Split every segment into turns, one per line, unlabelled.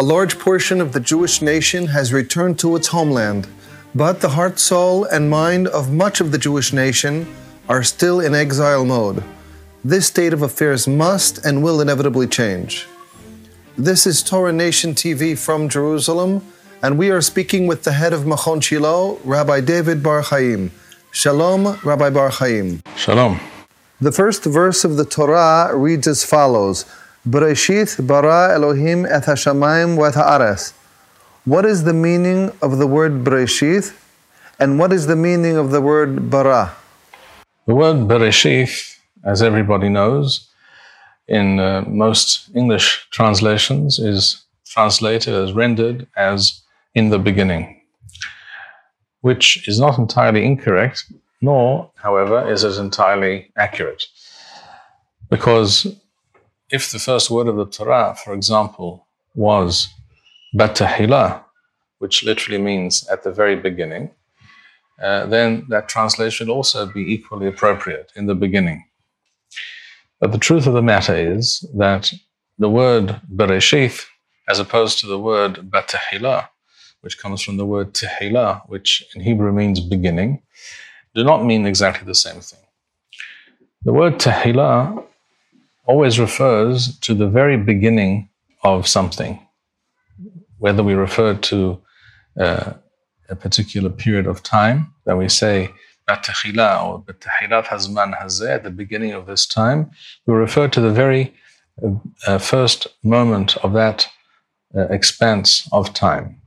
A large portion of the Jewish nation has returned to its homeland, but the heart, soul, and mind of much of the Jewish nation are still in exile mode. This state of affairs must and will inevitably change. This is Torah Nation TV from Jerusalem, and we are speaking with the head of Machon Shilo, Rabbi David Bar Chaim. Shalom, Rabbi Bar Chaim.
Shalom.
The first verse of the Torah reads as follows Bereshith bara Elohim et hashamayim et haaretz. What is the meaning of the word Bereshith, and what is the meaning of the word bara?
The word Bereshith, as everybody knows, in uh, most English translations is translated as rendered as in the beginning, which is not entirely incorrect, nor, however, is it entirely accurate. Because if the first word of the Torah, for example, was Batahila, which literally means at the very beginning, uh, then that translation should also be equally appropriate in the beginning. But the truth of the matter is that the word Bereshith, as opposed to the word Batahila, which comes from the word Tehillah, which in Hebrew means beginning, do not mean exactly the same thing. The word Tehillah always refers to the very beginning of something, whether we refer to uh, a particular period of time that we say or Hazman Hazeh, at the beginning of this time, we refer to the very uh, uh, first moment of that uh, expanse of time.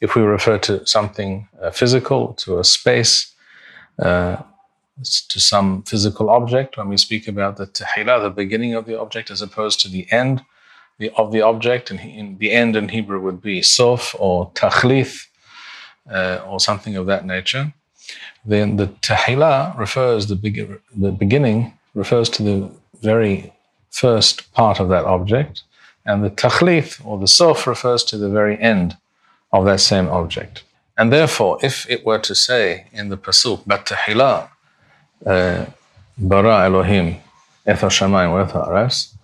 If we refer to something uh, physical, to a space, uh, to some physical object, when we speak about the tahila, the beginning of the object, as opposed to the end the, of the object, and the end in Hebrew would be sof or tachlith, uh, or something of that nature, then the tahila refers, the, be- the beginning refers to the very first part of that object, and the tachlith or the sof refers to the very end of that same object. And therefore, if it were to say in the Pasuk, Batahila, uh, Uh, bara Elohim, Etha Shamayim, Etha Aras,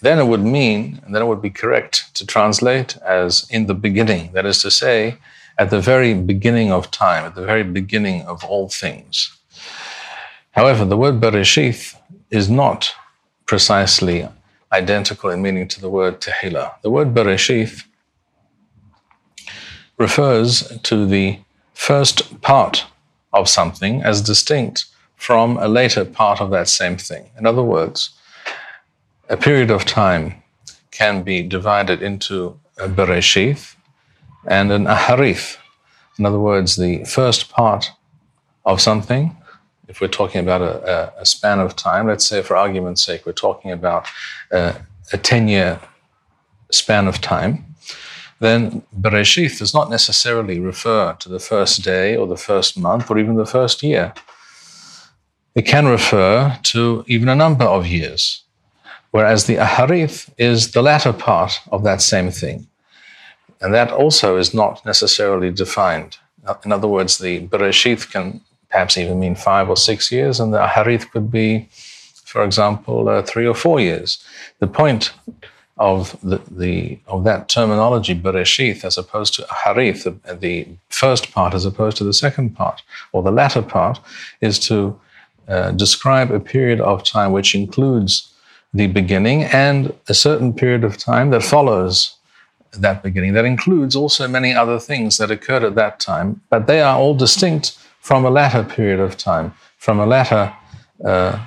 then it would mean, and then it would be correct to translate as in the beginning. That is to say, at the very beginning of time, at the very beginning of all things. However, the word Bereshith is not precisely identical in meaning to the word Tehillah. The word Bereshith refers to the first part of something as distinct from a later part of that same thing. In other words, a period of time can be divided into a bereshith and an Aharif. In other words, the first part of something, if we're talking about a, a, span of time, let's say for argument's sake, we're talking about uh, a, a 10 year span of time, then Bereshith does not necessarily refer to the first day or the first month or even the first year. It can refer to even a number of years, whereas the Aharith is the latter part of that same thing. And that also is not necessarily defined. In other words, the Bereshith can perhaps even mean five or six years, and the Aharith could be, for example, uh, three or four years. The point of the, the of that terminology bereshith as opposed to harith the, the, first part as opposed to the second part or the latter part is to uh, describe a period of time which includes the beginning and a certain period of time that follows that beginning that includes also many other things that occurred at that time but they are all distinct from a latter period of time from a latter uh,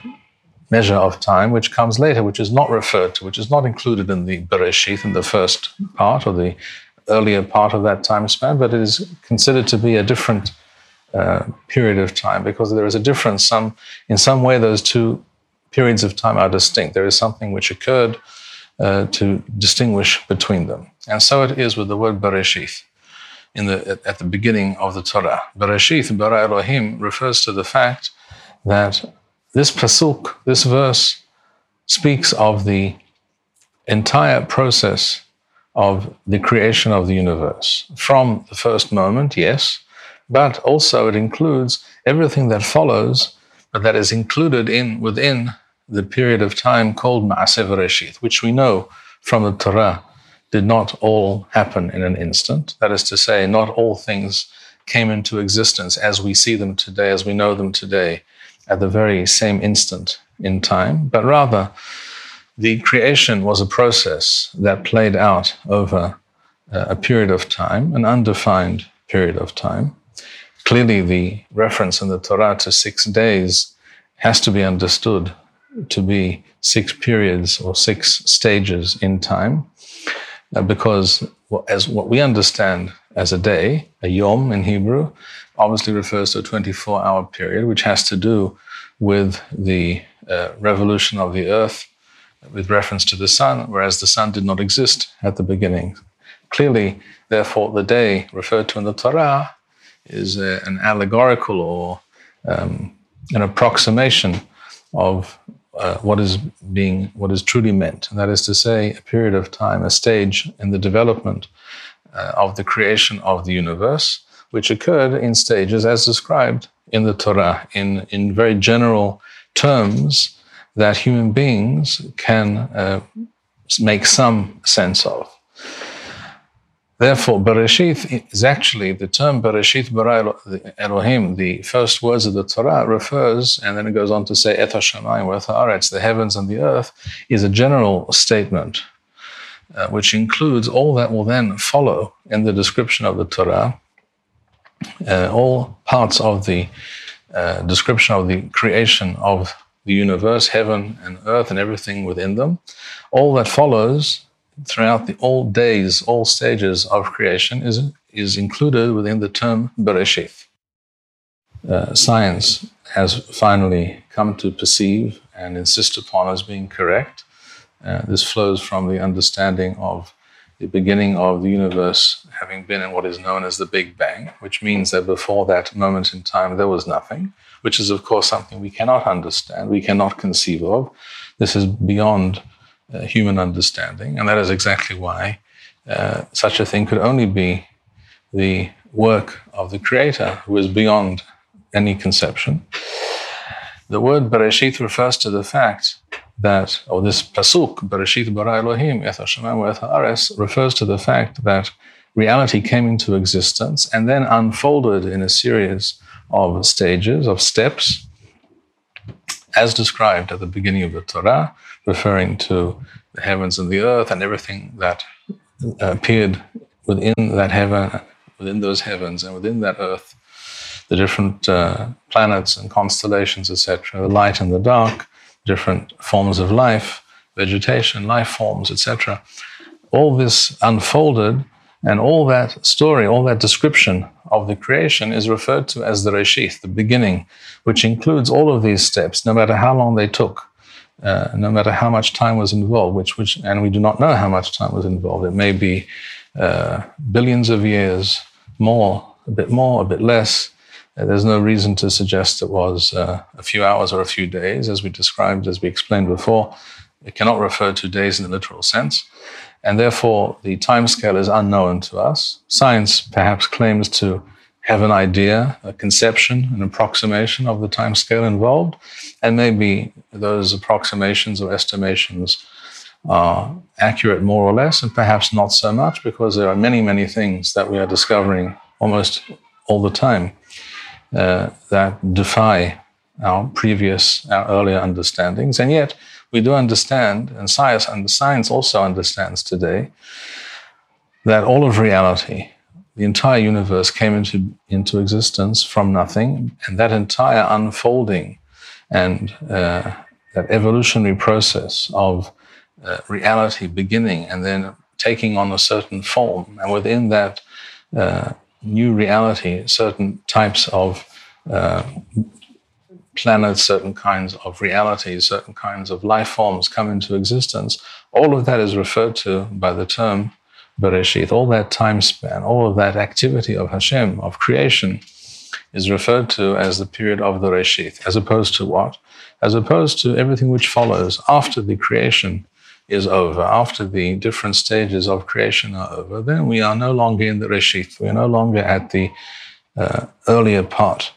measure of time which comes later, which is not referred to, which is not included in the Bereshith in the first part or the earlier part of that time span, but it is considered to be a different uh, period of time because there is a difference. Some, in some way, those two periods of time are distinct. There is something which occurred uh, to distinguish between them. And so it is with the word Bereshith in the, at the beginning of the Torah. Bereshith, Bara Elohim, refers to the fact that this pasuk, this verse, speaks of the entire process of the creation of the universe from the first moment, yes, but also it includes everything that follows, but that is included in within the period of time called Ma'aseh Reshith, which we know from the Torah did not all happen in an instant. That is to say, not all things came into existence as we see them today, as we know them today, at the very same instant in time, but rather the creation was a process that played out over uh, a period of time, an undefined period of time. Clearly, the reference in the Torah to six days has to be understood to be six periods or six stages in time, uh, because as what we understand as a day, a yom in Hebrew, obviously refers to a 24 hour period, which has to do with the uh, revolution of the earth with reference to the sun, whereas the sun did not exist at the beginning. Clearly, therefore, the day referred to in the Torah is uh, an allegorical or um, an approximation of uh, what is being what is truly meant, and that is to say, a period of time, a stage in the development uh, of the creation of the universe, which occurred in stages as described in the Torah, in in very general terms that human beings can uh, make some sense of. Therefore, Bereshith is actually the term Bereshith bara Elohim, the first words of the Torah, refers, and then it goes on to say Et HaShamayim Aretz, the heavens and the earth, is a general statement uh, which includes all that will then follow in the description of the Torah, uh, all parts of the uh, description of the creation of the universe, heaven and earth, and everything within them. All that follows throughout the all days, all stages of creation is, is included within the term Bereshith. Uh, science has finally come to perceive and insist upon as being correct. Uh, this flows from the understanding of the beginning of the universe having been in what is known as the Big Bang, which means that before that moment in time there was nothing, which is, of course, something we cannot understand, we cannot conceive of. This is beyond uh, human understanding. And that is exactly why uh, such a thing could only be the work of the Creator, who is beyond any conception. The word Bereshit refers to the fact that, or this pasuk, Bereshit bara Elohim, et ha'ares, refers to the fact that reality came into existence and then unfolded in a series of stages, of steps, as described at the beginning of the Torah, referring to the heavens and the earth and everything that appeared within that heaven, within those heavens and within that earth, the different uh, planets and constellations, etc., the light and the dark, different forms of life, vegetation, life forms, etc. All this unfolded, and all that story, all that description of the creation is referred to as the Reshith, the beginning, which includes all of these steps, no matter how long they took, uh, no matter how much time was involved, which, which, and we do not know how much time was involved. It may be uh, billions of years, more, a bit more, a bit less. Uh, there's no reason to suggest it was uh, a few hours or a few days, as we described, as we explained before. It cannot refer to days in the literal sense and therefore the timescale is unknown to us. Science perhaps claims to have an idea, a conception, an approximation of the timescale involved, and maybe those approximations or estimations are accurate more or less, and perhaps not so much because there are many, many things that we are discovering almost all the time that defy our previous, our earlier understandings, and yet we do understand, and science, and science also understands today, that all of reality, the entire universe came into, into existence from nothing, and that entire unfolding and uh, that evolutionary process of uh, reality beginning and then taking on a certain form, and within that uh, new reality, certain types of uh, planets, certain kinds of realities, certain kinds of life forms come into existence, all of that is referred to by the term Bereshit. All that time span, all of that activity of Hashem, of creation, is referred to as the period of the Reshit, as opposed to what? As opposed to everything which follows after the creation is over, after the different stages of creation are over, then we are no longer in the Reshit. We are no longer at the uh, earlier part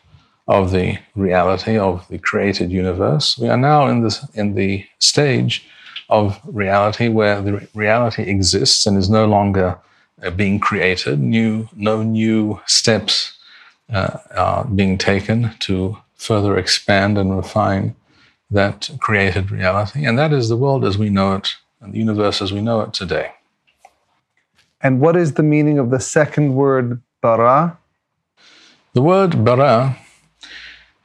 of the reality of the created universe. We are now in, this, in the stage of reality where the reality exists and is no longer uh, being created. New, no new steps uh, are being taken to further expand and refine that created reality. And that is the world as we know it, and the universe as we know it today.
And what is the meaning of the second word, bara?
The word bara,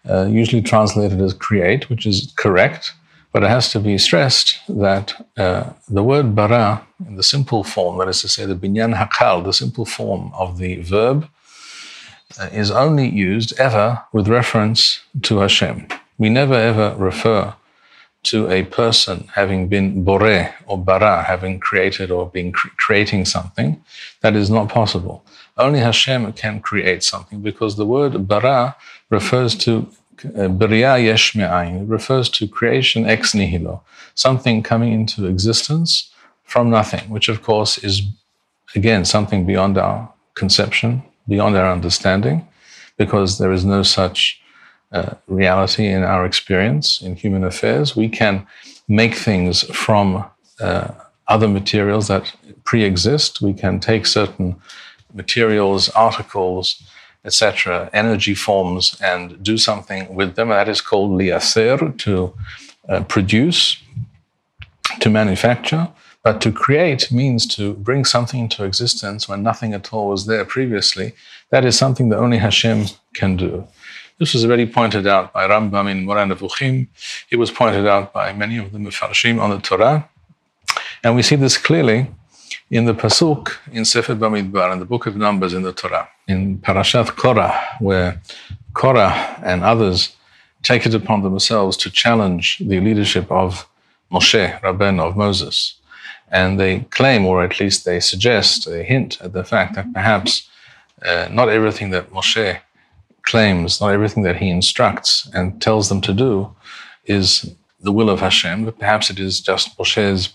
uh, usually translated as create, which is correct, but it has to be stressed that uh, the word bara, in the simple form, that is to say, the binyan hakal, the simple form of the verb, uh, is only used ever with reference to Hashem. We never ever refer to a person having been bore or bara, having created or been cre- creating something. That is not possible. Only Hashem can create something because the word bara refers to uh, bria yesh me'ayin, refers to creation ex nihilo, something coming into existence from nothing, which of course is again something beyond our conception, beyond our understanding, because there is no such uh, reality in our experience in human affairs. We can make things from uh, other materials that pre exist. We can take certain materials, articles, etc., energy forms, and do something with them. That is called liaser, to uh, produce, to manufacture. But to create means to bring something into existence when nothing at all was there previously. That is something that only Hashem can do. This was already pointed out by Rambam in Moreh Nevuchim. It was pointed out by many of the Mefarshim on the Torah. And we see this clearly in the Pasuk in Sefer Bamidbar, in the book of Numbers in the Torah, in Parashat Korah, where Korah and others take it upon themselves to challenge the leadership of Moshe, Rabben of Moses. And they claim, or at least they suggest, they hint at the fact that perhaps uh, not everything that Moshe claims, not everything that he instructs and tells them to do is the will of Hashem, but perhaps it is just Moshe's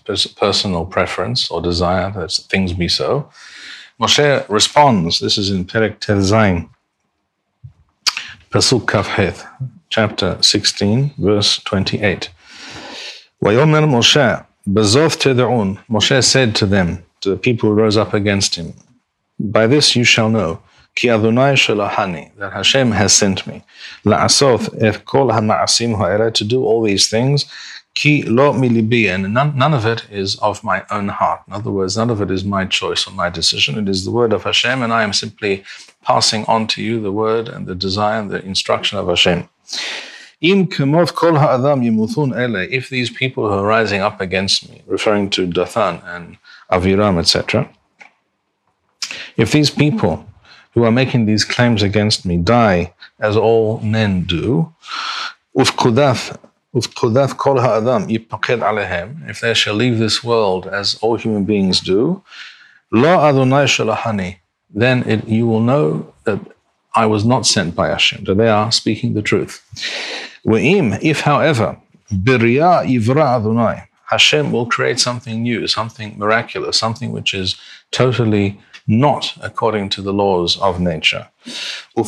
personal preference or desire that things be so. Moshe responds, this is in Perek Tet Zayin, Pasuk Kafhet, chapter 16, verse 28. Wayomer Moshe, Tedaun, Moshe said to them, to the people who rose up against him, By this you shall know Ki Adonai shalahani, that Hashem has sent me. La'asoth et kol ha'ma'asim ha'ere, to do all these things. Ki lo milibi, and none, none of it is of my own heart. In other words, none of it is my choice or my decision. It is the word of Hashem, and I am simply passing on to you the word and the desire and the instruction of Hashem. If these people who are rising up against me, referring to Dathan and Aviram, etc., if these people who are making these claims against me die as all men do, if they shall leave this world as all human beings do, then it, you will know that I was not sent by Hashem, that they are speaking the truth. If, however, Hashem will create something new, something miraculous, something which is totally not according to the laws of nature. And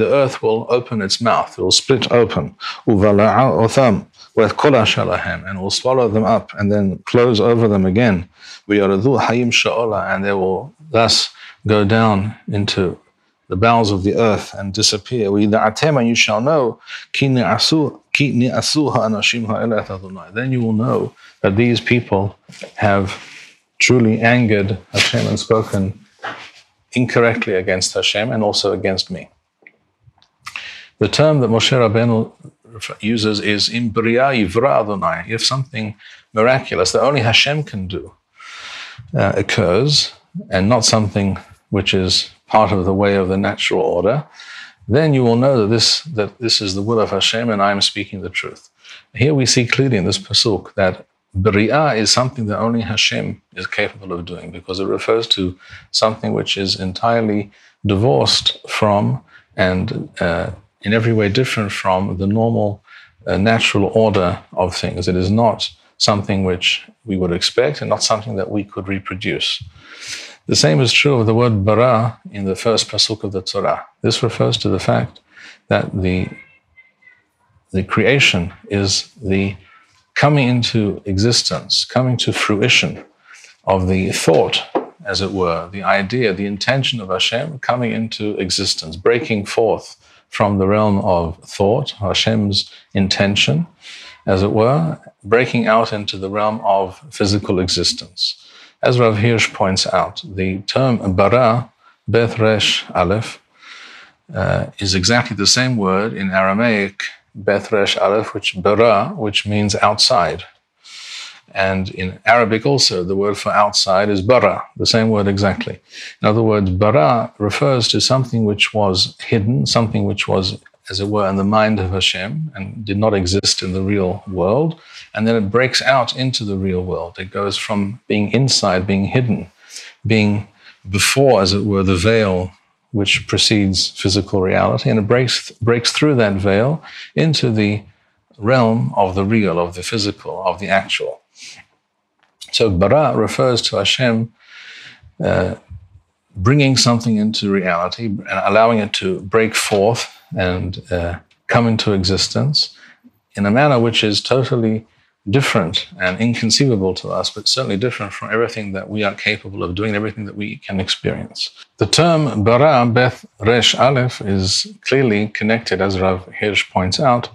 the earth will open its mouth, it will split open. And will swallow them up and then close over them again. And they will thus go down into the bowels of the earth and disappear. And you shall know, then you will know that these people have truly angered Hashem and spoken incorrectly against Hashem and also against me. The term that Moshe Rabbeinu uses is imbriya ivra Adonai. If something miraculous that only Hashem can do uh, occurs, and not something which is part of the way of the natural order, then you will know that this that this is the will of Hashem, and I am speaking the truth. Here we see clearly in this pasuk that Bria is something that only Hashem is capable of doing because it refers to something which is entirely divorced from and uh, in every way different from the normal uh, natural order of things. It is not something which we would expect and not something that we could reproduce. The same is true of the word bara in the first pasuk of the Torah. This refers to the fact that the, the creation is the coming into existence, coming to fruition of the thought, as it were, the idea, the intention of Hashem coming into existence, breaking forth from the realm of thought, Hashem's intention, as it were, breaking out into the realm of physical existence. As Rav Hirsch points out, the term bara, Beth Resh Aleph, uh, is exactly the same word in Aramaic, Beth Resh Aleph, which bara, which means outside. And in Arabic also, the word for outside is bara, the same word exactly. In other words, bara refers to something which was hidden, something which was, as it were, in the mind of Hashem and did not exist in the real world. And then it breaks out into the real world. It goes from being inside, being hidden, being before, as it were, the veil which precedes physical reality, and it breaks, breaks through that veil into the realm of the real, of the physical, of the actual. So bara refers to Hashem uh, bringing something into reality and allowing it to break forth and uh, come into existence in a manner which is totally different and inconceivable to us, but certainly different from everything that we are capable of doing, everything that we can experience. The term bara, Beth Resh Aleph, is clearly connected, as Rav Hirsch points out,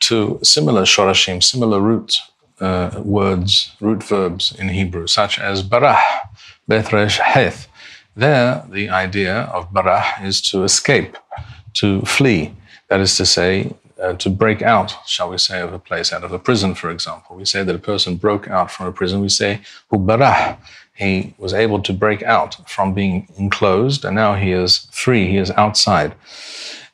to similar shorashim, similar root uh, words, root verbs in Hebrew, such as barah, Beth Resh Heth. There, the idea of barah is to escape, to flee. That is to say, uh, to break out, shall we say, of a place, out of a prison, for example. We say that a person broke out from a prison. We say, barah. He was able to break out from being enclosed, and now he is free, he is outside.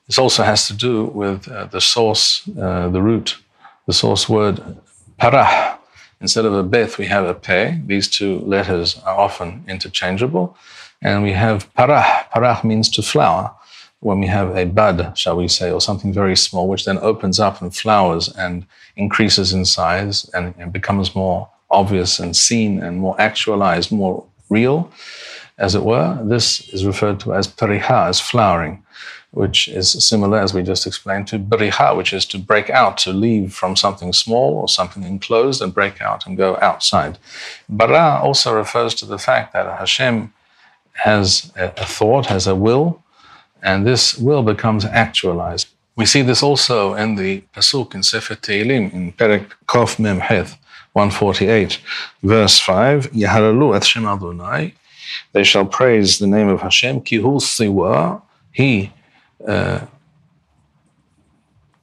This also has to do with uh, the source, uh, the root, the source word parah. Instead of a beth, we have a pe. These two letters are often interchangeable. And we have parah. Parah means to flower when we have a bud, shall we say, or something very small, which then opens up and flowers and increases in size and, and becomes more obvious and seen and more actualized, more real, as it were, this is referred to as pariha, as flowering, which is similar, as we just explained, to bariha, which is to break out, to leave from something small or something enclosed and break out and go outside. Bara also refers to the fact that Hashem has a thought, has a will, and this will becomes actualized. We see this also in the Pasuk in Sefer Tehillim in Perek Kof Mem Heth 148, verse 5, Yahalalu et Adonai, they shall praise the name of Hashem, Ki hu siwa, he uh,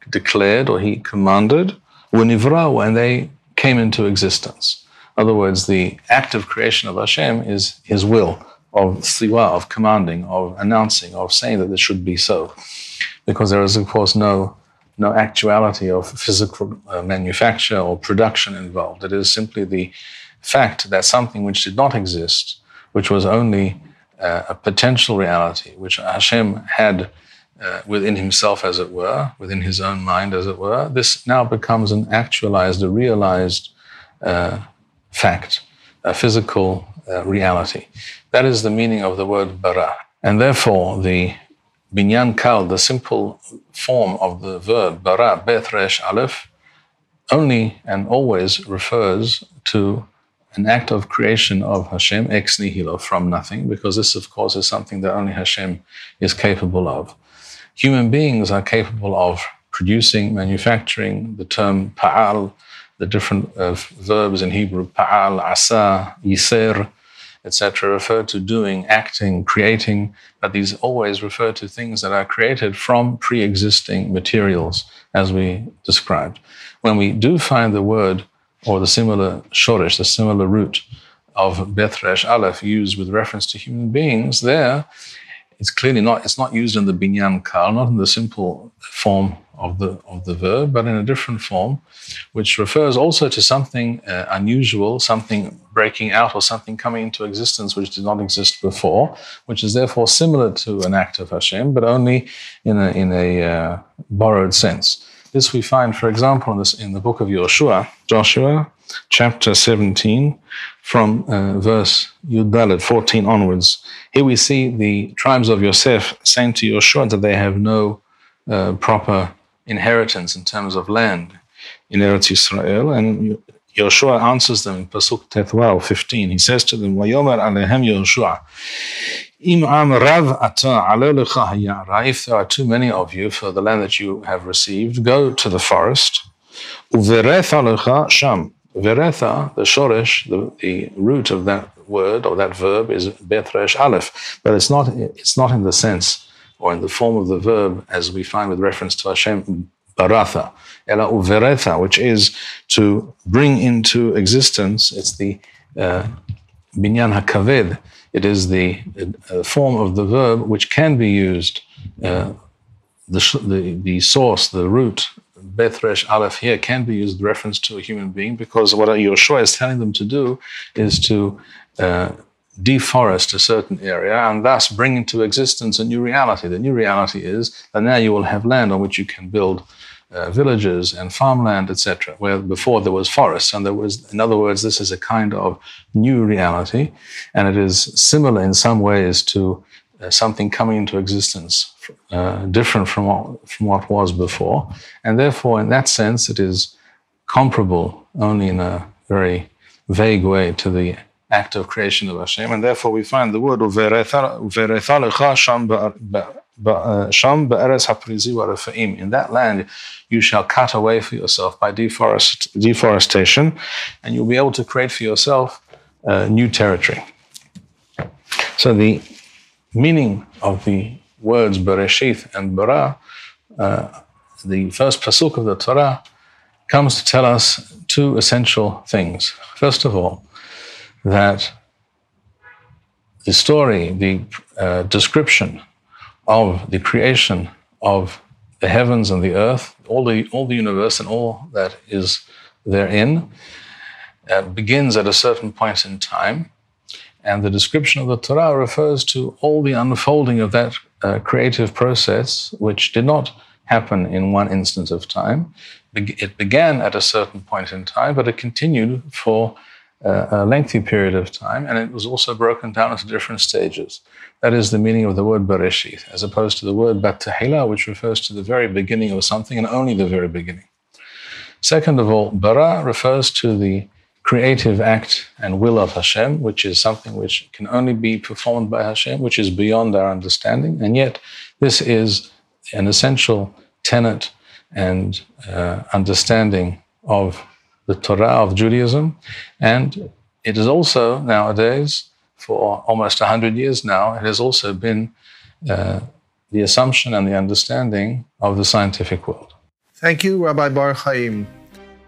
declared or he commanded, Wanivrau, and they came into existence. In other words, the act of creation of Hashem is his will of siwa, of commanding, of announcing, of saying that this should be so. Because there is, of course, no, no actuality of physical uh, manufacture or production involved. It is simply the fact that something which did not exist, which was only uh, a potential reality, which Hashem had uh, within himself, as it were, within his own mind, as it were, this now becomes an actualized, a realized uh, fact, a physical uh, reality. That is the meaning of the word bara. And therefore, the binyan kal, the simple form of the verb bara, beth resh aleph, only and always refers to an act of creation of Hashem ex nihilo, from nothing, because this, of course, is something that only Hashem is capable of. Human beings are capable of producing, manufacturing. The term pa'al, the different uh, verbs in Hebrew, pa'al, asa, yiser, etc., refer to doing, acting, creating, but these always refer to things that are created from pre existing materials, as we described. When we do find the word or the similar shorish, the similar root of Bethresh Aleph used with reference to human beings, there it's clearly not, it's not used in the binyan kal, not in the simple form of the, of the verb, but in a different form, which refers also to something uh, unusual, something breaking out or something coming into existence which did not exist before, which is therefore similar to an act of Hashem, but only in a, in a uh, borrowed sense. This we find, for example, in, this, in the book of Joshua, Joshua chapter 17, from uh, verse Yuddalit 14 onwards. Here we see the tribes of Yosef saying to Joshua that they have no uh, proper inheritance in terms of land. in Eretz Yisrael, and Yoshua answers them in Pasuk Tethwal 15. He says to them, "Vayomer alehem Yoshua, im am rav If there are too many of you for the land that you have received, go to the forest. Uveretha lecha sham. Veretha, the shoresh, the, the root of that word or that verb is betresh aleph, but it's not. It's not in the sense or in the form of the verb as we find with reference to Hashem baratha, ela uveretha, which is to bring into existence. It's the uh, binyan hakaved. It is the uh, form of the verb which can be used. Uh, the, the, the source, the root, Bethresh Aleph here can be used reference to a human being because what Yoshua is telling them to do is to uh, deforest a certain area and thus bring into existence a new reality. The new reality is that now you will have land on which you can build uh, villages and farmland, etc., where before there was forests. And there was, in other words, this is a kind of new reality, and it is similar in some ways to uh, something coming into existence, uh, different from what, from what was before. And therefore, in that sense, it is comparable only in a very vague way to the act of creation of Hashem, and therefore we find the word of Sham be'eretz haprizi wa'rafa'im. In that land, you shall cut away for yourself by deforest, deforestation, and you'll be able to create for yourself uh, new territory. So the meaning of the words Bereshith and Bara, uh, the first pasuk of the Torah, comes to tell us two essential things. First of all, that the story, the uh, description of the creation of the heavens and the earth, all the, all the universe and all that is therein, uh, begins at a certain point in time. And the description of the Torah refers to all the unfolding of that uh, creative process, which did not happen in one instant of time. It began at a certain point in time, but it continued for a lengthy period of time, and it was also broken down into different stages. That is the meaning of the word Bereshith, as opposed to the word Batahila, which refers to the very beginning of something and only the very beginning. Second of all, Bara refers to the creative act and will of Hashem, which is something which can only be performed by Hashem, which is beyond our understanding. And yet, this is an essential tenet and uh, understanding of the Torah of Judaism. And it is also nowadays, for almost 100 years now, it has also been uh, the assumption and the understanding of the scientific world.
Thank you, Rabbi Bar Chaim.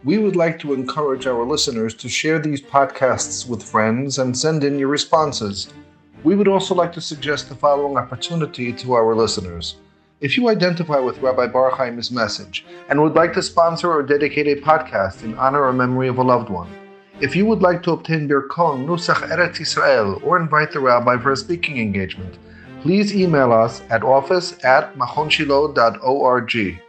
We would like to encourage our listeners to share these podcasts with friends and send in your responses. We would also like to suggest the following opportunity to our listeners. If you identify with Rabbi Bar Chaim's message and would like to sponsor or dedicate a podcast in honor or memory of a loved one, if you would like to obtain Birkon Nusach Eretz Israel or invite the rabbi for a speaking engagement, please email us at office at machonshilo.org.